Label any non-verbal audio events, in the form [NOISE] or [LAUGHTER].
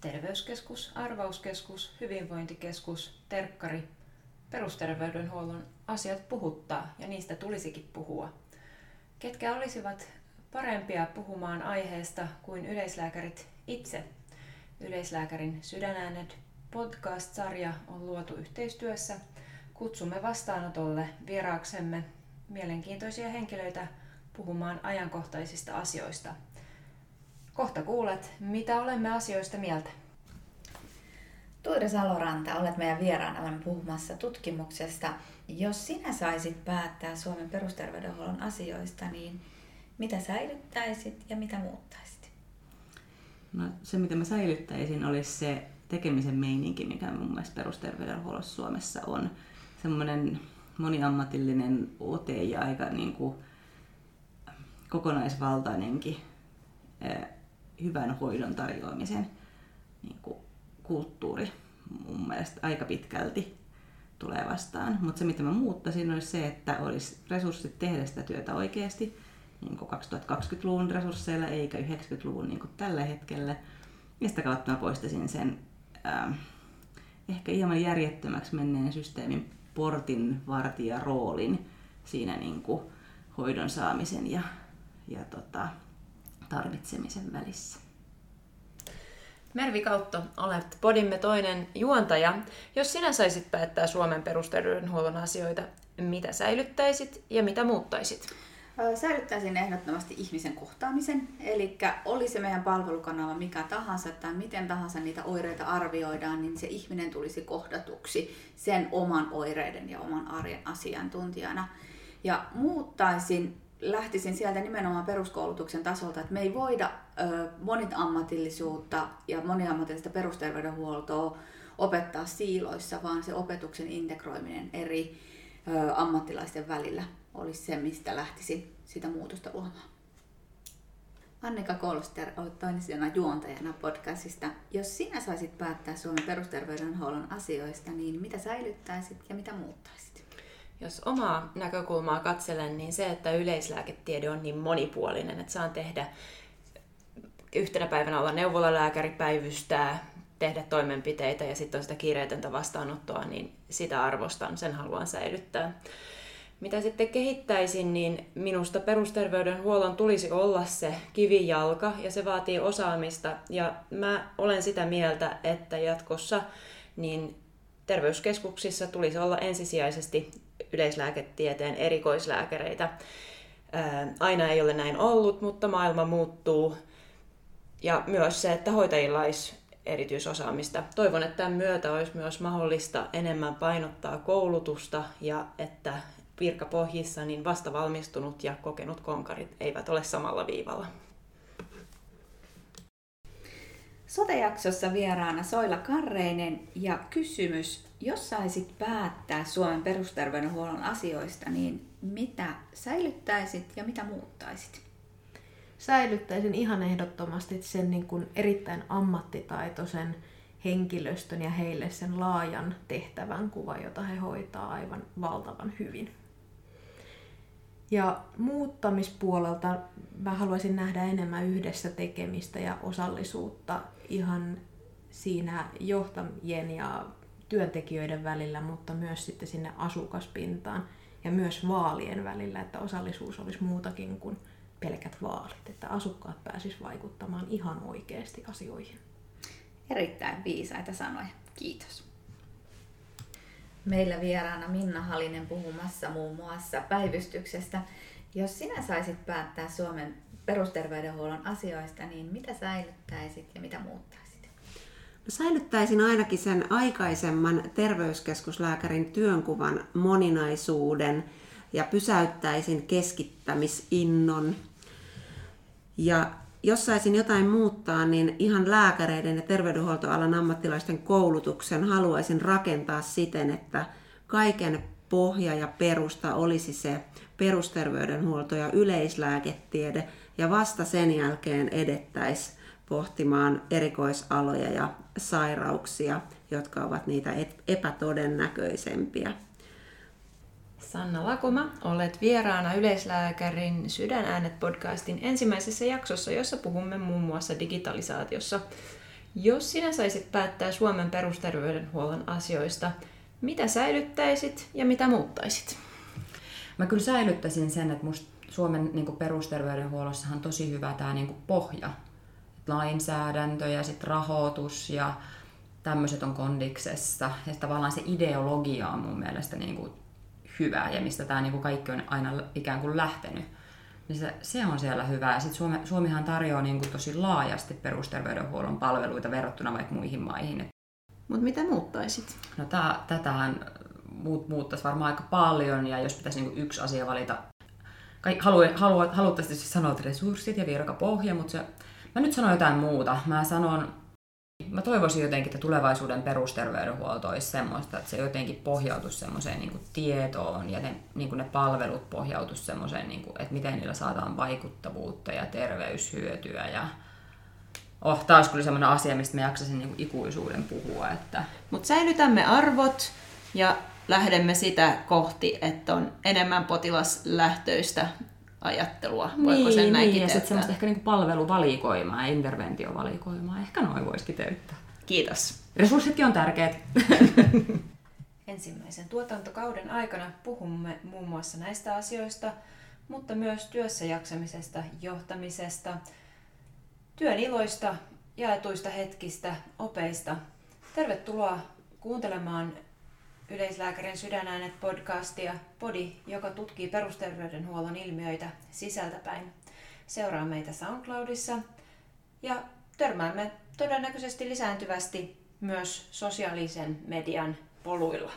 terveyskeskus, arvauskeskus, hyvinvointikeskus, terkkari, perusterveydenhuollon asiat puhuttaa ja niistä tulisikin puhua. Ketkä olisivat parempia puhumaan aiheesta kuin yleislääkärit itse? Yleislääkärin sydänäänet podcast-sarja on luotu yhteistyössä. Kutsumme vastaanotolle vieraaksemme mielenkiintoisia henkilöitä puhumaan ajankohtaisista asioista. Kohta kuulet, mitä olemme asioista mieltä. Tuure Saloranta, olet meidän vieraana. Olemme puhumassa tutkimuksesta. Jos sinä saisit päättää Suomen perusterveydenhuollon asioista, niin mitä säilyttäisit ja mitä muuttaisit? No, se, mitä mä säilyttäisin, olisi se tekemisen meininki, mikä mun mielestä perusterveydenhuollossa Suomessa on. Semmoinen moniammatillinen ote ja aika niin kuin, kokonaisvaltainenkin hyvän hoidon tarjoamisen niin kuin, kulttuuri mun mielestä aika pitkälti tulee vastaan. Mutta se, mitä mä muuttaisin, olisi se, että olisi resurssit tehdä sitä työtä oikeasti niin 2020-luvun resursseilla eikä 90-luvun niin kuin tällä hetkellä. Ja sitä kautta mä poistaisin sen äh, ehkä hieman järjettömäksi menneen systeemin portin vartija roolin siinä niin kuin hoidon saamisen ja, ja tota, tarvitsemisen välissä. Mervi Kautto, olet Podimme toinen juontaja. Jos sinä saisit päättää Suomen perusterveydenhuollon asioita, mitä säilyttäisit ja mitä muuttaisit? Säilyttäisin ehdottomasti ihmisen kohtaamisen, eli oli se meidän palvelukanava mikä tahansa tai miten tahansa niitä oireita arvioidaan, niin se ihminen tulisi kohdatuksi sen oman oireiden ja oman arjen asiantuntijana. Ja muuttaisin lähtisin sieltä nimenomaan peruskoulutuksen tasolta, että me ei voida moniammatillisuutta ja moniammatillista perusterveydenhuoltoa opettaa siiloissa, vaan se opetuksen integroiminen eri ammattilaisten välillä olisi se, mistä lähtisin sitä muutosta luomaan. Annika Kolster, olet toisena juontajana podcastista. Jos sinä saisit päättää Suomen perusterveydenhuollon asioista, niin mitä säilyttäisit ja mitä muuttaisit? Jos omaa näkökulmaa katselen, niin se, että yleislääketiede on niin monipuolinen, että saan tehdä yhtenä päivänä olla neuvolalääkäri, päivystää, tehdä toimenpiteitä ja sitten on sitä kiireetöntä vastaanottoa, niin sitä arvostan, sen haluan säilyttää. Mitä sitten kehittäisin, niin minusta perusterveydenhuollon tulisi olla se kivijalka ja se vaatii osaamista. Ja mä olen sitä mieltä, että jatkossa niin terveyskeskuksissa tulisi olla ensisijaisesti yleislääketieteen erikoislääkäreitä. Aina ei ole näin ollut, mutta maailma muuttuu. Ja myös se, että hoitajilla olisi erityisosaamista. Toivon, että tämän myötä olisi myös mahdollista enemmän painottaa koulutusta ja että virkapohjissa niin vasta valmistunut ja kokenut konkarit eivät ole samalla viivalla. Sotejaksossa vieraana Soila Karreinen ja kysymys, jos saisit päättää Suomen perusterveydenhuollon asioista, niin mitä säilyttäisit ja mitä muuttaisit? Säilyttäisin ihan ehdottomasti sen niin kuin erittäin ammattitaitoisen henkilöstön ja heille sen laajan tehtävän kuva, jota he hoitaa aivan valtavan hyvin. Ja muuttamispuolelta mä haluaisin nähdä enemmän yhdessä tekemistä ja osallisuutta ihan siinä johtajien ja työntekijöiden välillä, mutta myös sitten sinne asukaspintaan ja myös vaalien välillä, että osallisuus olisi muutakin kuin pelkät vaalit, että asukkaat pääsis vaikuttamaan ihan oikeasti asioihin. Erittäin viisaita sanoja. Kiitos. Meillä vieraana Minna Halinen puhumassa muun muassa päivystyksestä. Jos sinä saisit päättää Suomen perusterveydenhuollon asioista, niin mitä säilyttäisit ja mitä muuttaisit? No, säilyttäisin ainakin sen aikaisemman terveyskeskuslääkärin työnkuvan moninaisuuden ja pysäyttäisin keskittämisinnon. Ja jos saisin jotain muuttaa, niin ihan lääkäreiden ja terveydenhuoltoalan ammattilaisten koulutuksen haluaisin rakentaa siten, että kaiken pohja ja perusta olisi se perusterveydenhuolto ja yleislääketiede, ja vasta sen jälkeen edettäisiin pohtimaan erikoisaloja ja sairauksia, jotka ovat niitä epätodennäköisempiä. Sanna Lakoma, olet vieraana Yleislääkärin Sydänäänet podcastin ensimmäisessä jaksossa, jossa puhumme muun muassa digitalisaatiossa Jos sinä saisit päättää Suomen perusterveydenhuollon asioista, mitä säilyttäisit ja mitä muuttaisit? Mä kyllä säilyttäisin sen, että musta Suomen niin perusterveydenhuollossahan on tosi hyvä tämä niin pohja. Lainsäädäntö ja sit rahoitus ja tämmöiset on kondiksessa. Ja tavallaan se ideologia on mun mielestä niin kuin hyvä ja mistä tämä niin kuin kaikki on aina ikään kuin lähtenyt. Niin se, se on siellä hyvä. Ja sit Suomi, Suomihan tarjoaa niin kuin tosi laajasti perusterveydenhuollon palveluita verrattuna vaikka muihin maihin. Mutta mitä muuttaisit? No tää, tätähän muut, muuttaisi varmaan aika paljon ja jos pitäisi niin yksi asia valita, halu, halu, haluttaisiin sanoa resurssit ja virkapohja, mutta se, mä nyt sanon jotain muuta. Mä sanon Mä toivoisin jotenkin, että tulevaisuuden perusterveydenhuolto olisi semmoista, että se jotenkin pohjautuisi semmoiseen niin tietoon ja ne, niin ne palvelut pohjautuisi semmoiseen, niin kuin, että miten niillä saadaan vaikuttavuutta ja terveyshyötyä. Ja... Oh, tämä olisi kyllä semmoinen asia, mistä mä jaksasin niin ikuisuuden puhua. Että... Mutta säilytämme arvot ja lähdemme sitä kohti, että on enemmän potilaslähtöistä ajattelua. Voiko niin, sen näin niin, ja sitten semmoista ehkä niinku palveluvalikoimaa ja interventiovalikoimaa. Ehkä noin voisi kiteyttää. Kiitos. Resurssitkin on tärkeät. [LAUGHS] Ensimmäisen tuotantokauden aikana puhumme muun muassa näistä asioista, mutta myös työssä jaksamisesta, johtamisesta, työn iloista, jaetuista hetkistä, opeista. Tervetuloa kuuntelemaan Yleislääkärin sydänäänet podcastia, podi, joka tutkii perusterveydenhuollon ilmiöitä sisältäpäin. Seuraa meitä SoundCloudissa ja törmäämme todennäköisesti lisääntyvästi myös sosiaalisen median poluilla.